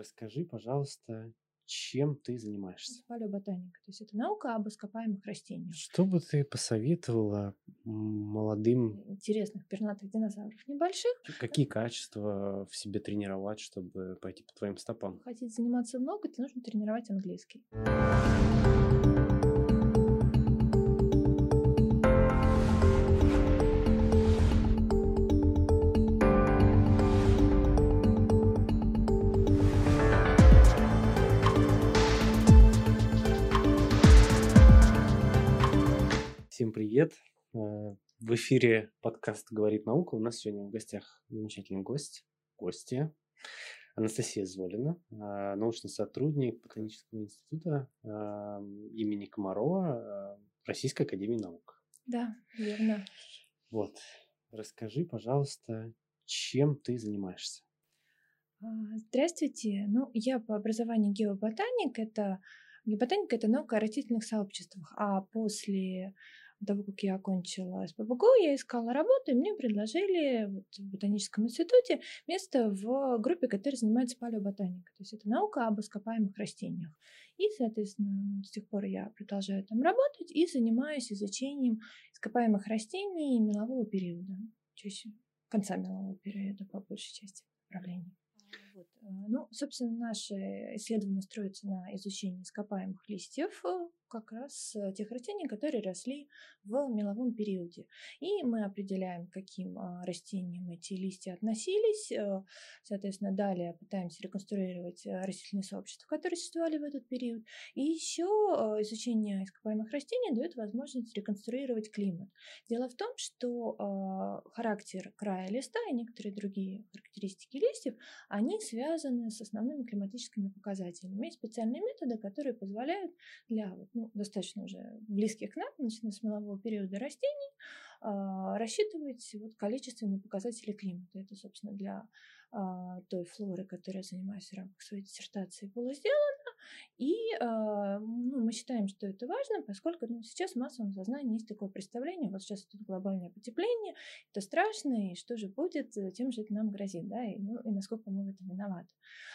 Расскажи, пожалуйста, чем ты занимаешься? Палеоботаника. То есть это наука об ископаемых растениях. Что бы ты посоветовала молодым, Интересных пернатых динозавров небольших. какие качества в себе тренировать, чтобы пойти по твоим стопам? Хотите заниматься много, то нужно тренировать английский. Всем привет! Э, В эфире подкаст «Говорит наука». У нас сегодня в гостях замечательный гость, гостья Анастасия Зволина, э, научный сотрудник Ботанического института э, имени Комарова э, Российской академии наук. Да, верно. Вот, расскажи, пожалуйста, чем ты занимаешься? А, Здравствуйте. Ну, я по образованию геоботаник. Это геоботаника это наука о растительных сообществах. А после того, как я окончила СПБГУ, я искала работу, и мне предложили вот в ботаническом институте место в группе, которая занимается палеоботаникой. То есть это наука об ископаемых растениях. И, соответственно, с тех пор я продолжаю там работать и занимаюсь изучением ископаемых растений мелового периода. Чаще конца мелового периода по большей части направлений. Вот. э, Ну, собственно, наши исследования строятся на изучении ископаемых листьев э, как раз э, тех растений, которые росли в меловом периоде. И мы определяем, к каким а, растениям эти листья относились. э, Соответственно, далее пытаемся реконструировать э, растительные сообщества, которые существовали в этот период. И еще изучение ископаемых растений дает возможность реконструировать климат. Дело в том, что а, характер края листа и некоторые другие характеристики листьев, они связаны с основными климатическими показателями. Есть специальные методы, которые позволяют для вот, ну, достаточно уже близких к нам, начиная с мелового периода растений, а, рассчитывать вот количественные показатели климата. Это, собственно, для той флоры, которой я занимаюсь в рамках своей диссертации, было сделано. И а, ну, мы считаем, что это важно, поскольку ну, сейчас в массовом сознании есть такое представление, вот сейчас тут глобальное потепление, это страшно, и что же будет, э, тем же это нам грозит, да, и, ну, и насколько мы в этом виноваты.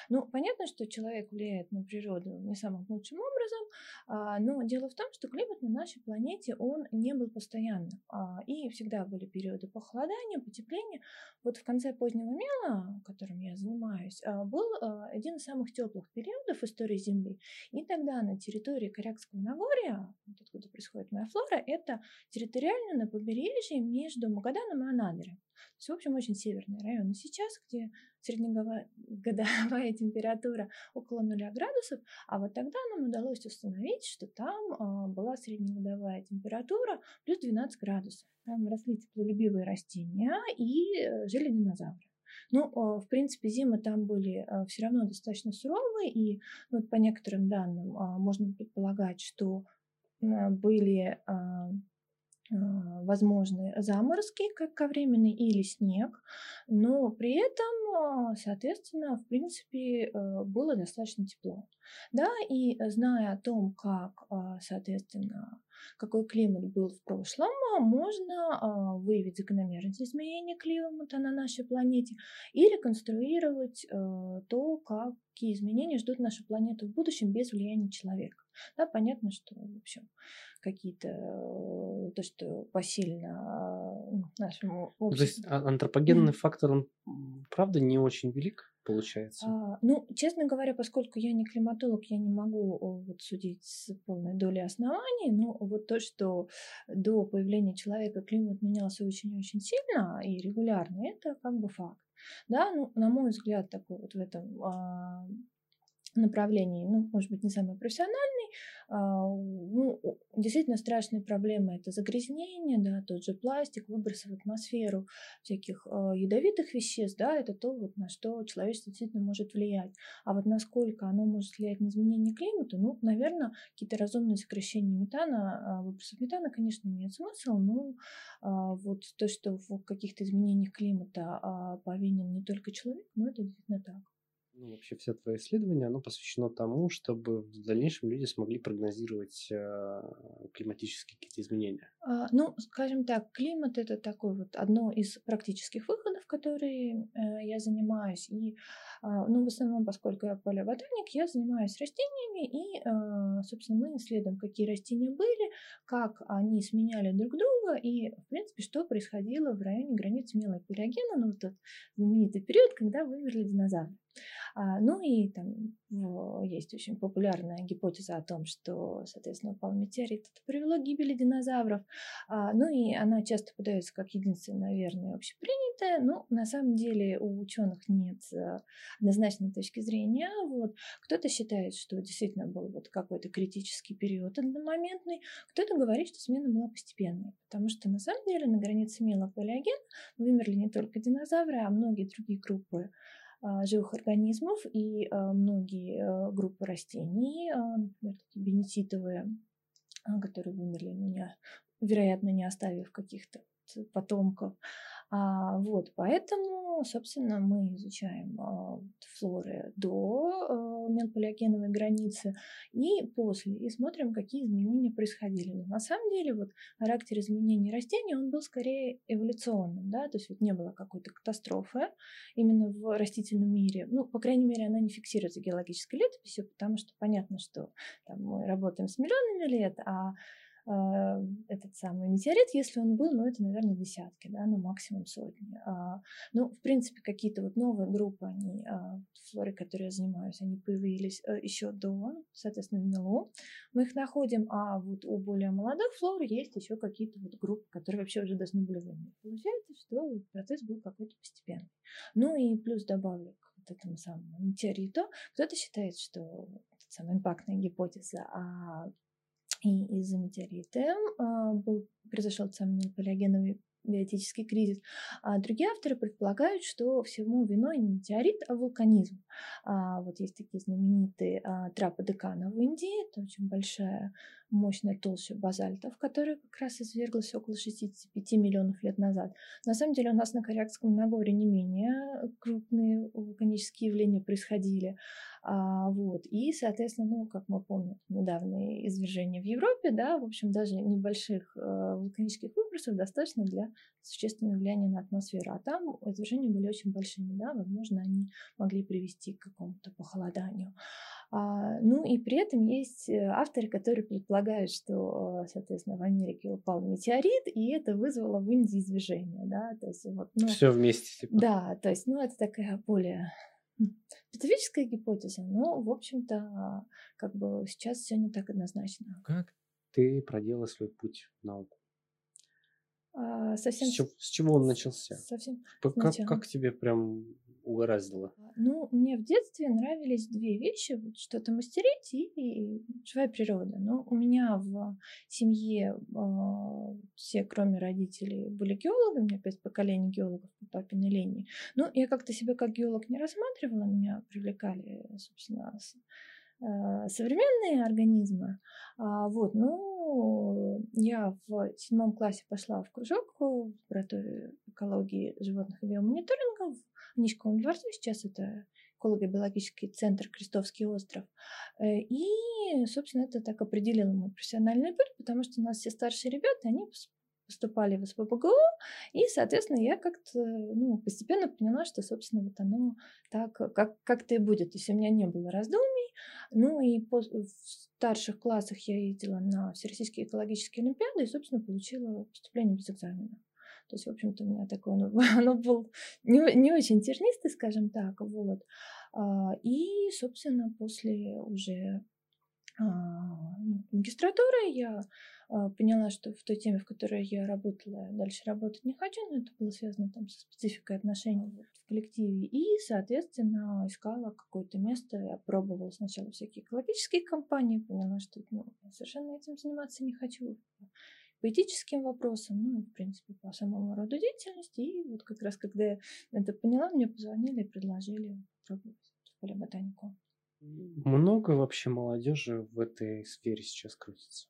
Ну, понятно, что человек влияет на природу не самым лучшим образом, а, но дело в том, что климат на нашей планете, он не был постоянным, а, и всегда были периоды похолодания, потепления. Вот в конце позднего мела, которым я занимаюсь, а, был а, один из самых теплых периодов истории Земли. И тогда на территории Корякского Нагорья, вот откуда происходит моя флора, это территориально на побережье между Магаданом и Анадырем. То есть, в общем, очень северный район. И сейчас, где среднегодовая температура около нуля градусов, а вот тогда нам удалось установить, что там а, была среднегодовая температура плюс 12 градусов. Там росли теплолюбивые растения и э, жили динозавры. Ну, а, в принципе, зимы там были все равно достаточно суровые, и ну, вот по некоторым данным а, можно предполагать, что а, были а, а, возможны заморозки кратковременные или снег, но при этом, а, соответственно, в принципе, было достаточно тепло. Да, и зная о том, как, а, соответственно, какой климат был в прошлом, а, можно а, выявить закономерность изменения климата на нашей планете и реконструировать э, то, какие изменения ждут нашу планету в будущем без влияния человека. Да, понятно, что, в общем, какие-то, э, то, что посильно а, ну, нашему Ну, То есть обществу. а- антропогенный фактор, он правда не очень велик, получается? А, ну, честно говоря, поскольку я не климатолог, я не могу вот, судить с полной долей оснований, но вот то, что до появления человека климат менялся очень-очень сильно и регулярно, это как бы факт. Да, ну, на мой взгляд, такой вот в этом а, направлении, ну, может быть, не самый профессиональный, а, ну, действительно страшные проблемы это загрязнение, да, тот же пластик, выбросы в атмосферу всяких а, ядовитых веществ, да, это то, вот, на что человечество действительно может влиять. А вот насколько оно может влиять на изменение климата, ну, наверное, какие-то разумные сокращения метана, а, выбросов метана, конечно, имеют смысл, но а, вот то, что в каких-то изменениях климата а, повинен не только человек, ну, это действительно так. Ну, вообще все твое исследование, оно посвящено тому, чтобы в дальнейшем люди смогли прогнозировать э, климатические какие-то изменения. А, ну, скажем так, климат это такой вот одно из практических выходов, которые э, я занимаюсь. И, а, ну, в основном, поскольку я палеоботаник, я занимаюсь растениями, и, э, собственно, мы исследуем, какие растения были, как они сменяли друг друга, и, в принципе, что происходило в районе границы мелой палеогена, ну, вот тот знаменитый период, когда вымерли динозавры. А, ну и там есть очень популярная гипотеза о том, что, соответственно, упал метеорит, это привело к гибели динозавров. А, ну и она часто подается как единственная, наверное, общепринятая, но на самом деле у ученых нет э, однозначной точки зрения. Вот. Кто-то считает, что действительно был вот какой-то критический период одномоментный, кто-то говорит, что смена была постепенной, потому что на самом деле на границе мелопалеоген вымерли не только динозавры, а многие другие группы живых организмов и а, многие а, группы растений, например, такие бенетитовые, которые вымерли, ну, не, вероятно, не оставив каких-то потомков. А, вот, поэтому, собственно, мы изучаем а, флоры до а, мелполиогеновой границы и после, и смотрим, какие изменения происходили. Но на самом деле вот характер изменений растений, он был скорее эволюционным, да, то есть вот не было какой-то катастрофы именно в растительном мире. Ну, по крайней мере, она не фиксируется геологической летописью, потому что понятно, что там, мы работаем с миллионами лет, а, этот самый метеорит, если он был, ну, это, наверное, десятки, да, ну, максимум сотни. А, ну, в принципе, какие-то вот новые группы, они, а, флоры, которые я занимаюсь, они появились а, еще до, соответственно, в. Мы их находим, а вот у более молодых флор есть еще какие-то вот группы, которые вообще уже должны были вымереть. Получается, что процесс был какой-то постепенный. Ну и плюс добавлю к вот этому самому метеориту, кто-то считает, что самая импактная гипотеза о и из-за метеорита а, был, произошел самый палеогеновый биотический кризис. А другие авторы предполагают, что всему виной не метеорит, а вулканизм. А, вот есть такие знаменитые а, трапы Декана в Индии, это очень большая мощная толща базальтов, которая как раз изверглась около 65 миллионов лет назад. На самом деле у нас на Корякском Нагоре не менее крупные вулканические явления происходили. А, вот. И, соответственно, ну, как мы помним, недавние извержения в Европе, да, в общем, даже небольших э, вулканических выбросов достаточно для существенного влияния на атмосферу. А там извержения были очень большими, да, возможно, они могли привести к какому-то похолоданию. А, ну и при этом есть э, авторы, которые предполагают, что, э, соответственно, в Америке упал метеорит, и это вызвало в Индии извержение, да, то есть вот, ну, все вместе. Типа. Да, то есть, ну, это такая более специфическая гипотеза, но, в общем-то, как бы сейчас все не так однозначно. Как ты проделала свой путь в науку? А, совсем... С, чего, с чего он начался? Совсем. Как, как тебе прям угораздило? Ну, мне в детстве нравились две вещи. Вот что-то мастерить и живая природа. Но у меня в семье э, все, кроме родителей, были геологи. У меня пять поколений геологов по папиной линии. Ну, я как-то себя как геолог не рассматривала. Меня привлекали, собственно, э, современные организмы. А, вот, ну, я в седьмом классе пошла в кружок в лабораторию экологии животных и биомониторинга в Нижском дворце, сейчас это эколого-биологический центр Крестовский остров. Э, и, собственно, это так определило мой профессиональный путь, потому что у нас все старшие ребята, они поступали в СПБГУ, и, соответственно, я как-то ну, постепенно поняла, что, собственно, вот оно так, как, как-то и будет. То есть у меня не было раздумий. Ну и по, в старших классах я ездила на Всероссийские экологические олимпиады и, собственно, получила поступление без экзамена. То есть, в общем-то, у меня такое, оно, оно было не, не очень тернистый, скажем так, вот. А, и, собственно, после уже а, ну, магистратуры я а, поняла, что в той теме, в которой я работала, дальше работать не хочу, но это было связано там со спецификой отношений в коллективе. И, соответственно, искала какое-то место. Я пробовала сначала всякие экологические компании, поняла, что ну, совершенно этим заниматься не хочу по этическим вопросам, ну и, в принципе, по самому роду деятельности. И вот как раз, когда я это поняла, мне позвонили и предложили попробовать в полиботанику. Много вообще молодежи в этой сфере сейчас крутится?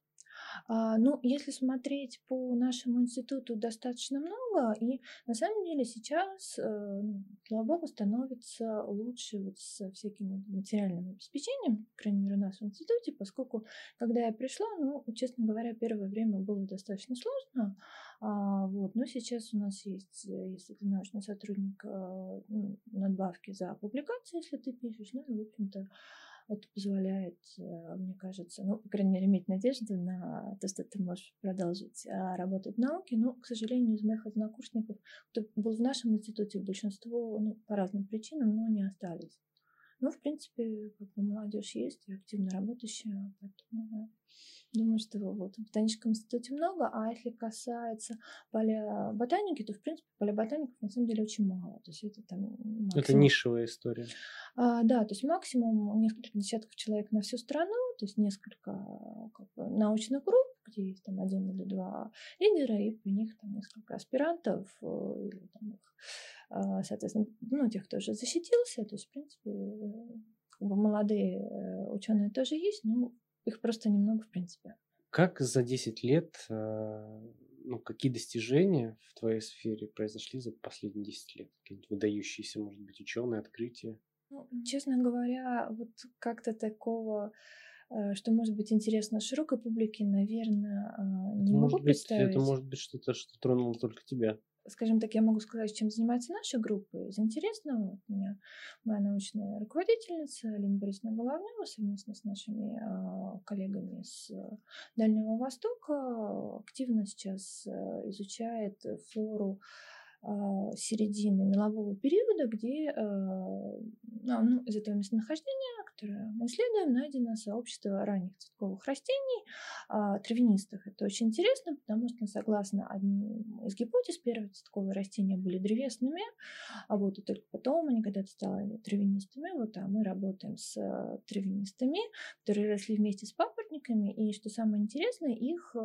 А, ну, если смотреть по нашему институту, достаточно много, и на самом деле сейчас, э, слава богу, становится лучше вот со всяким материальным обеспечением, по крайней мере, у нас в институте, поскольку, когда я пришла, ну, честно говоря, первое время было достаточно сложно, а, вот, но сейчас у нас есть, э, если ты научный сотрудник, ну, надбавки за публикации, если ты пишешь, ну, в общем-то, это позволяет, э, мне кажется, ну, по крайней мере, иметь надежду на то, что ты можешь продолжить а, работать в науке. Но, к сожалению, из моих однокурсников, кто был в нашем институте, большинство ну, по разным причинам, но не остались. Ну, в принципе, как бы молодежь есть и активно работающая, поэтому Думаю, что вот в ботаническом институте много, а если касается поля ботаники, то, в принципе, поля ботаников на самом деле очень мало. То есть это там максимум... Это нишевая история. А, да, то есть максимум несколько десятков человек на всю страну, то есть несколько как бы, научных групп, где есть там один или два лидера, и при них там несколько аспирантов, э, или там их, соответственно, ну, тех, кто уже защитился. То есть, в принципе, как бы молодые э, ученые тоже есть, но их просто немного, в принципе. Как за 10 лет, э, ну, какие достижения в твоей сфере произошли за последние 10 лет? Какие-нибудь выдающиеся, может быть, ученые, открытия? Ну, честно говоря, вот как-то такого э, что может быть интересно широкой публике, наверное, э, не может могу быть, представить. Это может быть что-то, что тронуло только тебя скажем так, я могу сказать, чем занимается наша группа. Из интересного у меня моя научная руководительница Алина Борисовна Головнева совместно с нашими э, коллегами с Дальнего Востока активно сейчас э, изучает флору а, середины мелового периода, где а, ну, из этого местонахождения, которое мы исследуем, найдено сообщество ранних цветковых растений, а, травянистых. Это очень интересно, потому что, согласно одним из гипотез, первые цветковые растения были древесными, а вот и только потом они когда-то стали травянистыми. Вот, а мы работаем с травянистами, которые росли вместе с папоротниками, и, что самое интересное, их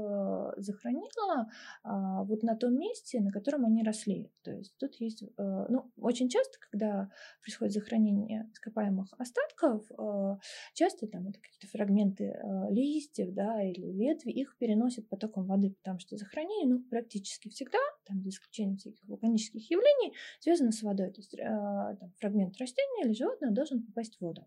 захоронило вот на том месте, на котором они росли. То есть тут есть, э, ну, очень часто, когда происходит захоронение ископаемых остатков, э, часто там это какие-то фрагменты э, листьев, да, или ветви, их переносят потоком воды, потому что захоронение, ну, практически всегда, там, за исключением всяких вулканических явлений, связано с водой. То есть там, фрагмент растения или животного должен попасть в воду.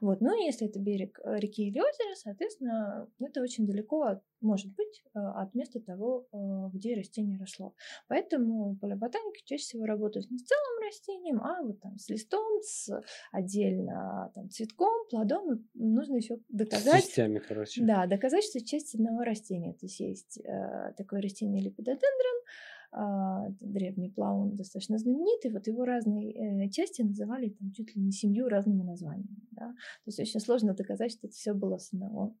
Вот. Ну если это берег э, реки или озера, соответственно, это очень далеко может быть э, от места того, э, где растение росло. Поэтому полиботаники чаще всего работают не с целым растением, а вот там с листом, с отдельно там, цветком, плодом. И нужно еще доказать... С частями, короче. Да, доказать, что часть одного растения. То есть есть э, такое растение липидодендрон, древний плаун достаточно знаменитый, вот его разные э, части называли там чуть ли не семью разными названиями. Да? То есть очень сложно доказать, что это все было с одного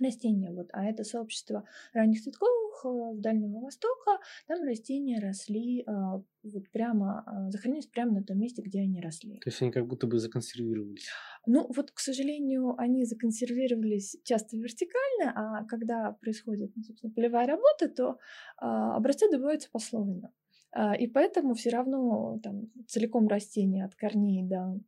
растения. Вот. А это сообщество ранних цветковых с э, Дальнего Востока, там растения росли а, вот прямо, а, захоронились прямо на том месте, где они росли. То есть они как будто бы законсервировались? Ну вот, к сожалению, они законсервировались часто вертикально, а когда происходит, ну, собственно, полевая работа, то а, образцы добываются послойно. А, и поэтому все равно там целиком растение от корней до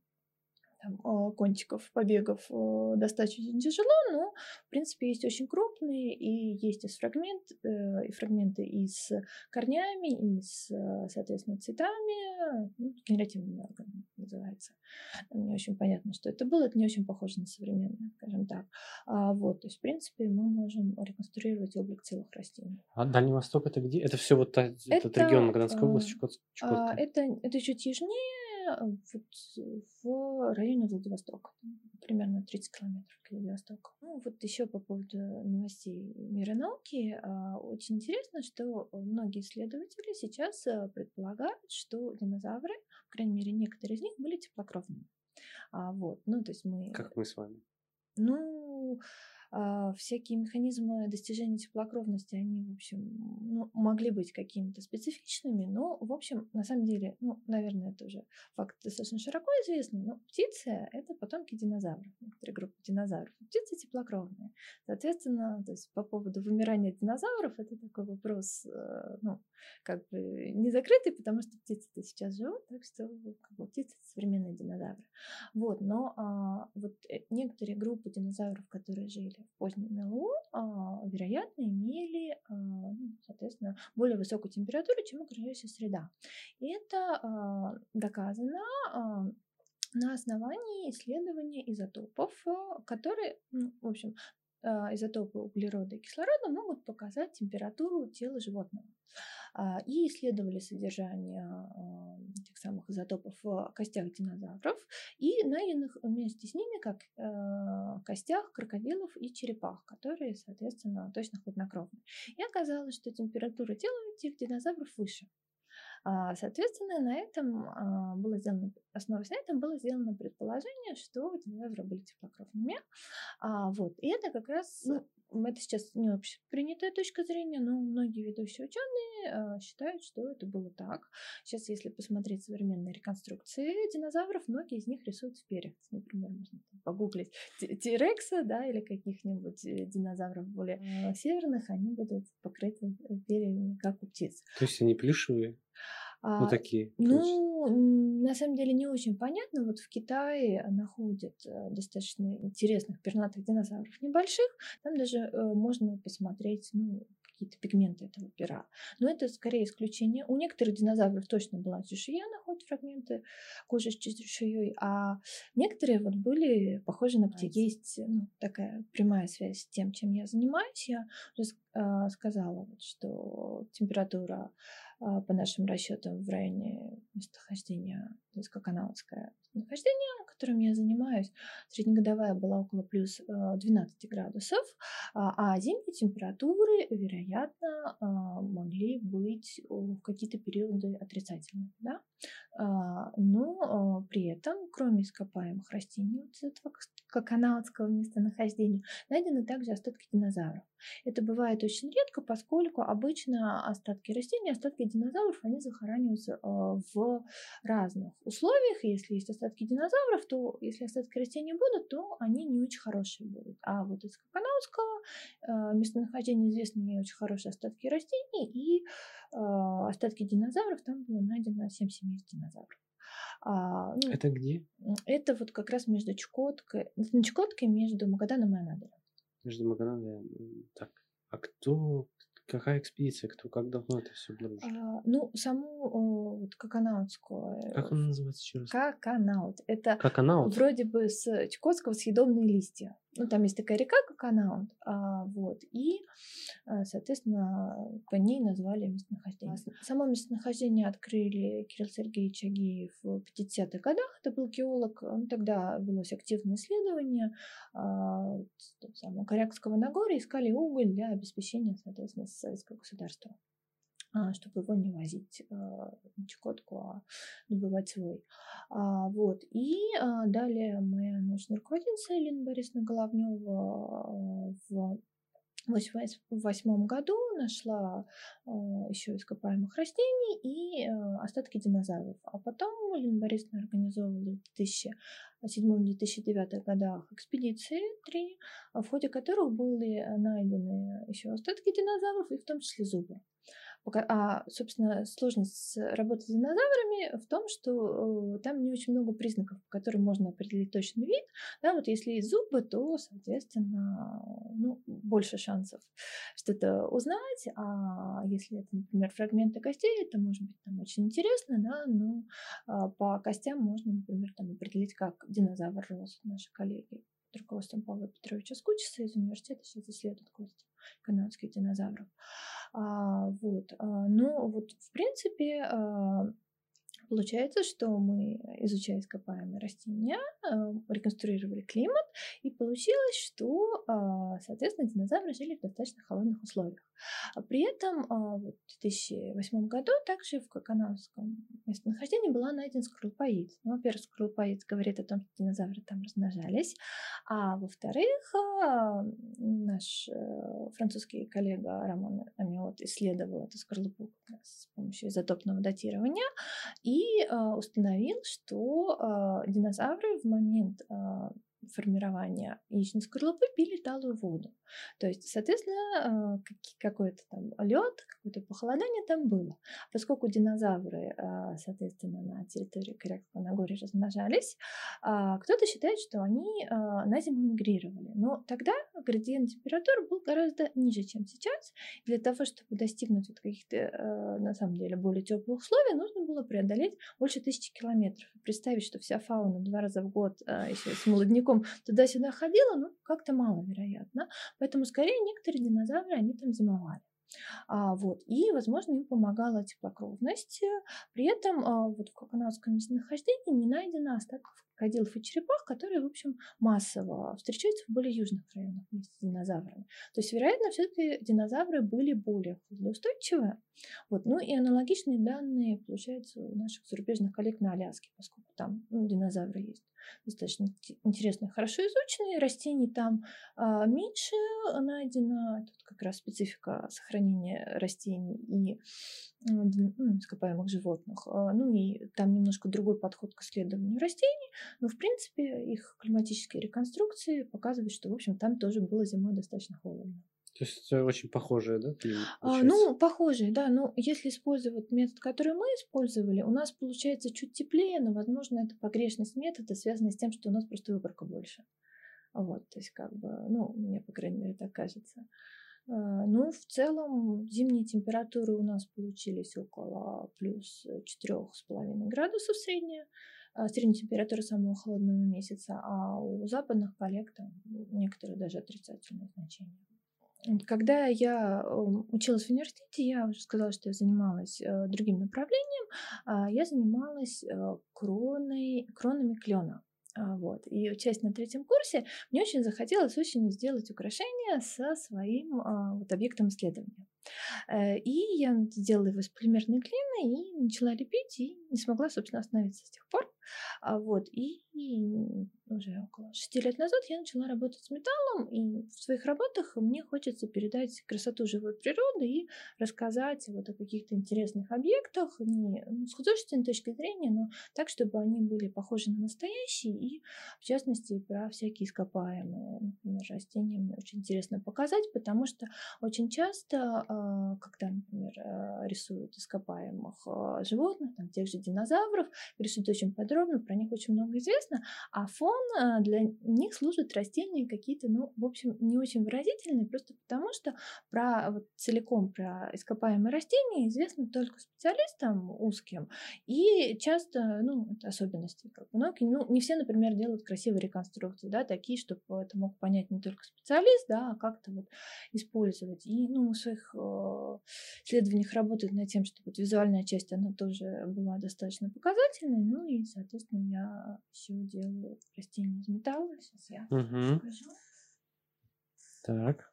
там, а, кончиков, побегов э, достать очень тяжело, но, в принципе, есть очень крупные, и есть и фрагмент, э, и фрагменты и с корнями, и с, э, соответственно, цветами, ну, генеративными органами называется. Не очень понятно, что это было, это не очень похоже на современное, скажем так. А, вот, то есть, в принципе, мы можем реконструировать облик целых растений. А Дальний Восток это где? Это все вот та, это, этот регион Магаданской области, Чукотка? А, это, это чуть южнее, вот в районе Владивостока, примерно 30 километров к Владивостоку. Ну, вот еще по поводу новостей мира науки. А, очень интересно, что многие исследователи сейчас э, предполагают, что динозавры, по крайней мере, некоторые из них были теплокровными. А, вот, ну, то есть мы... Как мы с вами. Ну, всякие механизмы достижения теплокровности, они, в общем, ну, могли быть какими-то специфичными, но, в общем, на самом деле, ну, наверное, это уже факт достаточно широко известный, но птицы — это потомки динозавров, некоторые группы динозавров. Птицы теплокровные. Соответственно, то есть по поводу вымирания динозавров, это такой вопрос, э, ну, как бы не закрытый, потому что птицы-то сейчас живут, так что как бы, птицы — современные динозавры. Вот, но а, вот э, некоторые группы динозавров, которые жили в позднем мелу, а, вероятно, имели, а, ну, соответственно, более высокую температуру, чем окружающая среда. И это а, доказано на основании исследования изотопов, которые, ну, в общем, изотопы углерода и кислорода могут показать температуру тела животного. А, и исследовали содержание а, этих самых изотопов в костях динозавров и найденных вместе с ними как костях крокодилов и черепах, которые, соответственно, точно хладнокровные. И оказалось, что температура тела этих динозавров выше. Соответственно, на этом было сделано, основываясь на этом, было сделано предположение, что динозавры были теплокровными. Вот. И это как раз ну, это сейчас не общепринятая точка зрения, но многие ведущие ученые э, считают, что это было так. Сейчас, если посмотреть современные реконструкции динозавров, многие из них рисуют в перьях. Например, можно погуглить Тирекса, да, или каких-нибудь э, динозавров более э, северных, они будут покрыты перьями, как у птиц. То есть они плюшевые? А, вот такие. Ну, на самом деле не очень понятно. Вот в Китае находят э, достаточно интересных пернатых динозавров небольших. Там даже э, можно посмотреть, ну, какие-то пигменты этого пера. Но это скорее исключение. У некоторых динозавров точно была чешуя, находят фрагменты кожи с чешуей, а некоторые вот были похожи на птиц. Есть ну, такая прямая связь с тем, чем я занимаюсь. Я уже э, сказала, вот, что температура а, по нашим расчетам в районе местонахождения, то есть Коконавское местонахождение, которым я занимаюсь, среднегодовая была около плюс 12 градусов, а, а зимние температуры, вероятно, а, могли быть в какие-то периоды отрицательные. Да? Но при этом, кроме ископаемых растений вот этого коконавского местонахождения, найдены также остатки динозавров. Это бывает очень редко, поскольку обычно остатки растений, остатки динозавров, они захораниваются а, в разных условиях. Если есть остатки динозавров, то если остатки растений будут, то они не очень хорошие будут. А вот из Коконауского а, местонахождения известны не очень хорошие остатки растений, и а, остатки динозавров там было найдено 7 семейств динозавров. А, ну, это где? Это вот как раз между Чукоткой, на Чукоткой между Магаданом и Анадырем. Между Магаданом и... Так, а кто, Какая экспедиция? Кто, как давно это все обнаружили? А, ну, саму вот, Каканаутскую. Как она называется еще раз? Каканаут. Это Каканаут? вроде бы с Чукотского съедобные листья. Ну, там есть такая река Каканаут. А, вот. И, а, соответственно, по ней назвали местонахождение. Само местонахождение открыли Кирилл Сергеевич Агиев в 50-х годах. Это был геолог. Ну, тогда велось активное исследование а, самого Корякского Нагорья. Искали уголь для обеспечения, соответственно, советского государства чтобы его не возить а, на Чукотку, а добывать свой. Вот. И далее моя научная руководительница Елена Борисовна Головнева в в 1988 году нашла э, еще ископаемых растений и э, остатки динозавров. А потом Елена Борисовна организовывала в 2007-2009 годах экспедиции три, в ходе которых были найдены еще остатки динозавров и в том числе зубы. А, собственно, сложность работы с динозаврами в том, что э, там не очень много признаков, по которым можно определить точный вид. Да, вот если есть зубы, то, соответственно, ну, больше шансов что-то узнать. А если это, например, фрагменты костей, это может быть там очень интересно, да, но а, по костям можно, например, там определить, как динозавр рос. Наши коллеги под руководством Павла Петровича Скучиса из университета сейчас исследуют кости канадских динозавров. А, вот. А, но вот в принципе а, Получается, что мы, изучая ископаемые растения, реконструировали климат, и получилось, что, соответственно, динозавры жили в достаточно холодных условиях. А при этом в 2008 году также в Коканавском местонахождении была найдена скорлупоид. Ну, во-первых, скорлупоид говорит о том, что динозавры там размножались, а во-вторых, наш э, французский коллега Роман Амиот исследовал эту скорлупу с помощью изотопного датирования и установил, что динозавры в момент формирования яичной скорлупы пили талую воду. То есть, соответственно, э, какой-то там лед, какое-то похолодание там было. Поскольку динозавры, э, соответственно, на территории Корякского Нагорья размножались, а, кто-то считает, что они э, на зиму мигрировали. Но тогда градиент температуры был гораздо ниже, чем сейчас. Для того, чтобы достигнуть вот каких-то, на самом деле, более теплых условий, нужно было преодолеть больше тысячи километров. Представить, что вся фауна два раза в год еще с молодняком туда-сюда ходила, ну, как-то маловероятно. Поэтому скорее некоторые динозавры, они там зимовали. А, вот, и, возможно, им помогала теплокровность. При этом а, вот в канадском местонахождении не найдено остатков крокодилов и черепах, которые, в общем, массово встречаются в более южных районах вместе с динозаврами. То есть, вероятно, все-таки динозавры были более холодоустойчивые. Вот. Ну и аналогичные данные получаются у наших зарубежных коллег на Аляске, поскольку там ну, динозавры есть достаточно интересные, хорошо изученные. Растений там а, меньше найдено. Тут как раз специфика сохранения растений и ну, ископаемых животных. А, ну и там немножко другой подход к исследованию растений. Но, в принципе, их климатические реконструкции показывают, что, в общем, там тоже было зимой достаточно холодно. То есть э, очень похожие, да? А, ну, похожие, да. Но если использовать метод, который мы использовали, у нас получается чуть теплее, но, возможно, это погрешность метода связана с тем, что у нас просто выборка больше. Вот, то есть, как бы, ну, мне, по крайней мере, так кажется. А, ну, в целом, зимние температуры у нас получились около плюс 4,5 градусов средняя а, средняя температура самого холодного месяца, а у западных коллег там некоторые даже отрицательные значения. Когда я училась в университете, я уже сказала, что я занималась э, другим направлением. А, я занималась э, кроной, кронами клена. А, вот. И учась на третьем курсе, мне очень захотелось очень сделать украшение со своим а, вот, объектом исследования. Э, и я сделала его из полимерной глины и начала лепить, и не смогла, собственно, остановиться с тех пор. Вот. И уже около шести лет назад я начала работать с металлом, и в своих работах мне хочется передать красоту живой природы и рассказать вот о каких-то интересных объектах, не ну, с художественной точки зрения, но так, чтобы они были похожи на настоящие, и в частности про всякие ископаемые, например, растения мне очень интересно показать, потому что очень часто, а, когда, например, а, рисуют ископаемых а, животных, там, тех же динозавров, рисуют очень подробно, про них очень много известно, а фон а, для них служат растения какие-то, ну, в общем, не очень выразительные, просто потому что про вот, целиком про ископаемые растения известно только специалистам узким, и часто, ну, это особенности как науки, ну, не все, например, делают красивые реконструкции, да, такие, чтобы это мог понять не только специалист, да, а как-то вот использовать. И, ну, в своих э, исследованиях работают над тем, чтобы вот визуальная часть, она тоже была достаточно показательной, ну, и, соответственно, я еще делаю растения из металла. Сейчас я угу. покажу. Так.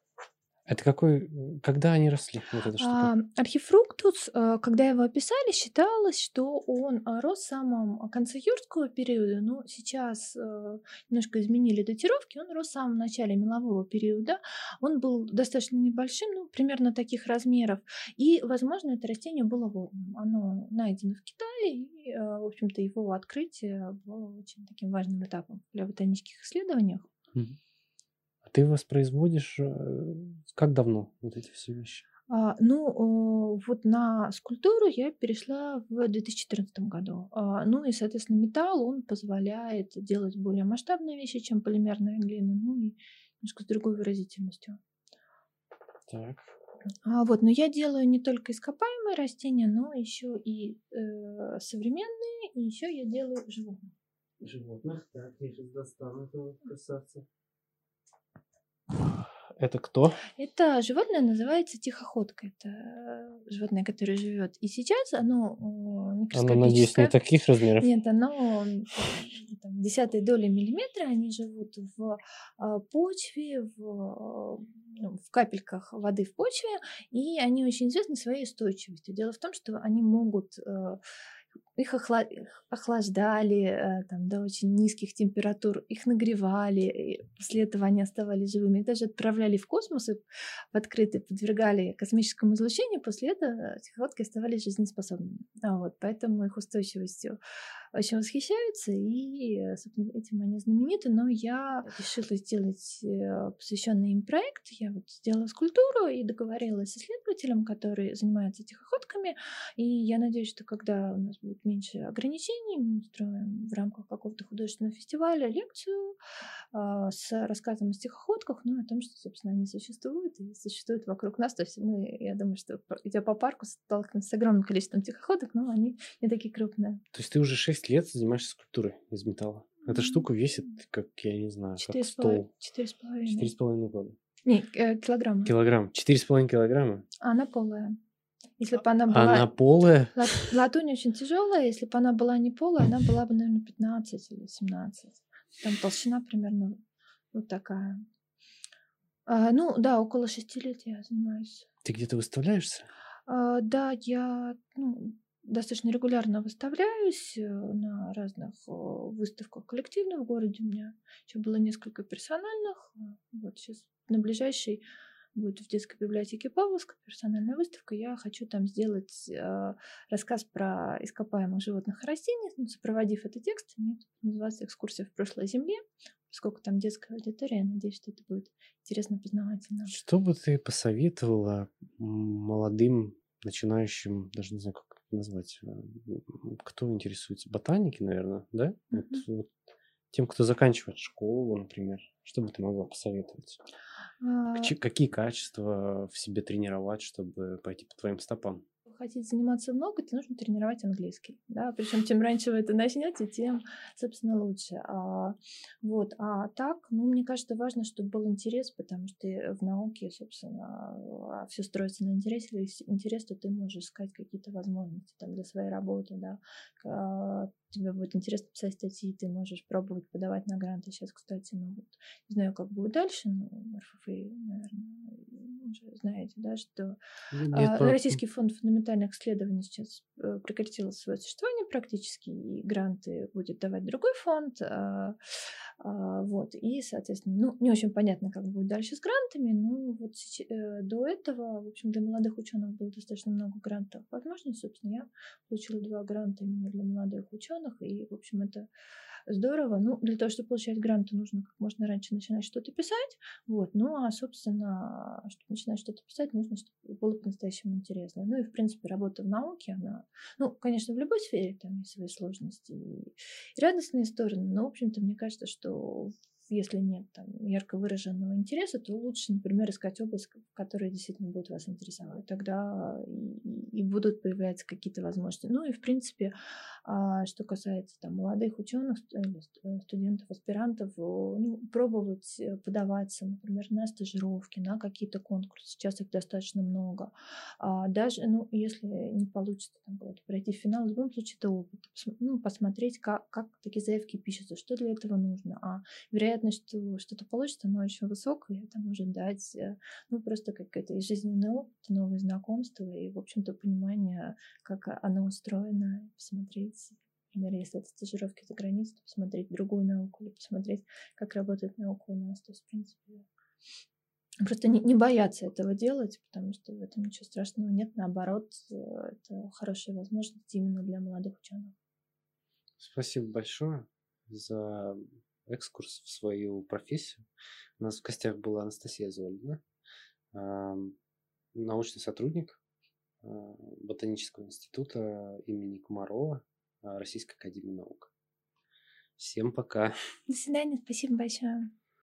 Это какой, когда они росли? Вот эта А, архифруктус, э, когда его описали, считалось, что он э, рос в самом конце юрского периода, но сейчас э, немножко изменили датировки, он рос в самом начале мелового периода. Он был достаточно небольшим, ну, примерно таких размеров, и, возможно, это растение было водным. Оно найдено в Китае, и, в общем-то, его открытие было очень таким важным этапом для ботанических исследований. Мгм. Ты воспроизводишь, э, как давно вот эти все вещи? А, ну, э, вот на скульптуру я перешла в 2014 году. А, ну и, соответственно, металл, он позволяет делать более масштабные вещи, чем полимерная глина, ну и немножко с другой выразительностью. Так. А, вот, но я делаю не только ископаемые растения, но еще и э, современные, и еще я делаю животных. Животных, так, я сейчас достану этого красавца. Это кто? Это животное называется тихоходка. Это э, животное, которое живет. И сейчас оно микроскопическое. Оно, надеюсь, не таких размеров? Нет, оно там, десятой доли миллиметра. Они живут в а, почве, в, ну, в капельках воды в почве. И они очень известны своей устойчивостью. Дело в том, что они могут их охлаждали э, там, до очень низких температур, их нагревали, и после этого они оставались живыми. Их даже отправляли в космос и в открытый подвергали космическому излучению, после этого тихоходки оставались жизнеспособными. А вот, поэтому их устойчивостью очень восхищаются, и, э, собственно, этим они знамениты. Но я решила сделать э, посвященный им проект. Я вот сделала скульптуру и договорилась с исследователем, который занимается тихоходками. И я надеюсь, что когда у нас будет меньше ограничений, мы устроим в рамках какого-то художественного фестиваля лекцию э, с рассказом о тихоходках, ну, о том, что, собственно, они существуют и существуют вокруг нас. То есть мы, я думаю, что идя по парку, сталкиваемся с огромным количеством тихоходок, но они не такие крупные. То есть ты уже 6 лет занимаешься скульптурой из металла? Эта штука весит, как, я не знаю, как стол. Четыре с половиной. Четыре с половиной года. Не, э, килограмма. Килограмм. Четыре с половиной килограмма? Она полая. Если бы она была... Она полая? Латунь очень тяжелая. Если бы она была не полая, она была бы, наверное, 15 или 17. Там толщина примерно вот такая. А, ну, да, около шести лет я занимаюсь. Ты где-то выставляешься? А, да, я ну, достаточно регулярно выставляюсь э, на разных выставках коллективных в городе. У меня еще было несколько персональных. Вот сейчас на ближайший будет в детской библиотеке Павловска персональная выставка. Я хочу там сделать э, рассказ про ископаемых животных и растений, ну, сопроводив это текстами. Называется «Экскурсия в прошлой земле». Поскольку там детская аудитория, я надеюсь, что это будет интересно, познавательно. Что бы ты посоветовала молодым начинающим, даже не знаю, как назвать, э, кто интересуется? Ботаники, наверное, да? Mm-hmm. Вот, вот, тем, кто заканчивает школу, например, что бы ты могла посоветовать? А... Какие качества в себе тренировать, чтобы пойти по твоим стопам? хотите заниматься много, то нужно тренировать английский. Да? Причем чем раньше вы это начнете, тем, собственно, лучше. А, вот. а так, ну, мне кажется, важно, чтобы был интерес, потому что в науке, собственно, а, все строится на интересе. Если интерес, то ты можешь искать какие-то возможности там, для своей работы. Да? А, тебе будет интересно писать статьи, ты можешь пробовать подавать на гранты. Сейчас, кстати, ну вот, не знаю, как будет дальше, но РФФИ, наверное, уже знаете, да, что Нет, а, Российский фонд фундаментальных исследований сейчас э, прекратил свое существование практически, и гранты будет давать другой фонд. А, а, вот, и, соответственно, ну, не очень понятно, как будет дальше с грантами, но вот э, до этого, в общем, для молодых ученых было достаточно много грантов возможностей. Собственно, я получила два гранта именно для молодых ученых, и, в общем, это здорово. Ну, для того, чтобы получать гранты, нужно как можно раньше начинать что-то писать. Вот. Ну, а, собственно, чтобы начинать что-то писать, нужно, чтобы было по-настоящему интересно. Ну, и, в принципе, работа в науке, она... Ну, конечно, в любой сфере там есть свои сложности и радостные стороны, но, в общем-то, мне кажется, что если нет там ярко выраженного интереса, то лучше, например, искать область, которая действительно будет вас интересовать. Тогда и, и будут появляться какие-то возможности. Ну и, в принципе, а, что касается там, молодых ученых, э, студентов, аспирантов, ну, пробовать э, подаваться, например, на стажировки, на какие-то конкурсы. Сейчас их достаточно много. А даже, ну, если не получится там, пройти финал, в любом случае это опыт. Ну, посмотреть, как, как такие заявки пишутся, что для этого нужно. А вероятно, вероятность, что что-то получится, но очень высокая. Это может дать, э, ну, просто какой-то жизненный опыт, новые знакомства и, в общем-то, понимание, как оно устроено, посмотреть Например, если это стажировки за границей, то посмотреть другую науку или посмотреть, как работает наука у нас. То есть, в принципе, просто не, не бояться этого делать, потому что в этом ничего страшного нет. Наоборот, э, это хорошая возможность именно для молодых ученых. Спасибо большое за экскурс в свою профессию. У нас в гостях была Анастасия Зольдина, научный сотрудник а, Ботанического института имени Комарова а, Российской Академии Наук. Всем пока. До свидания, спасибо большое.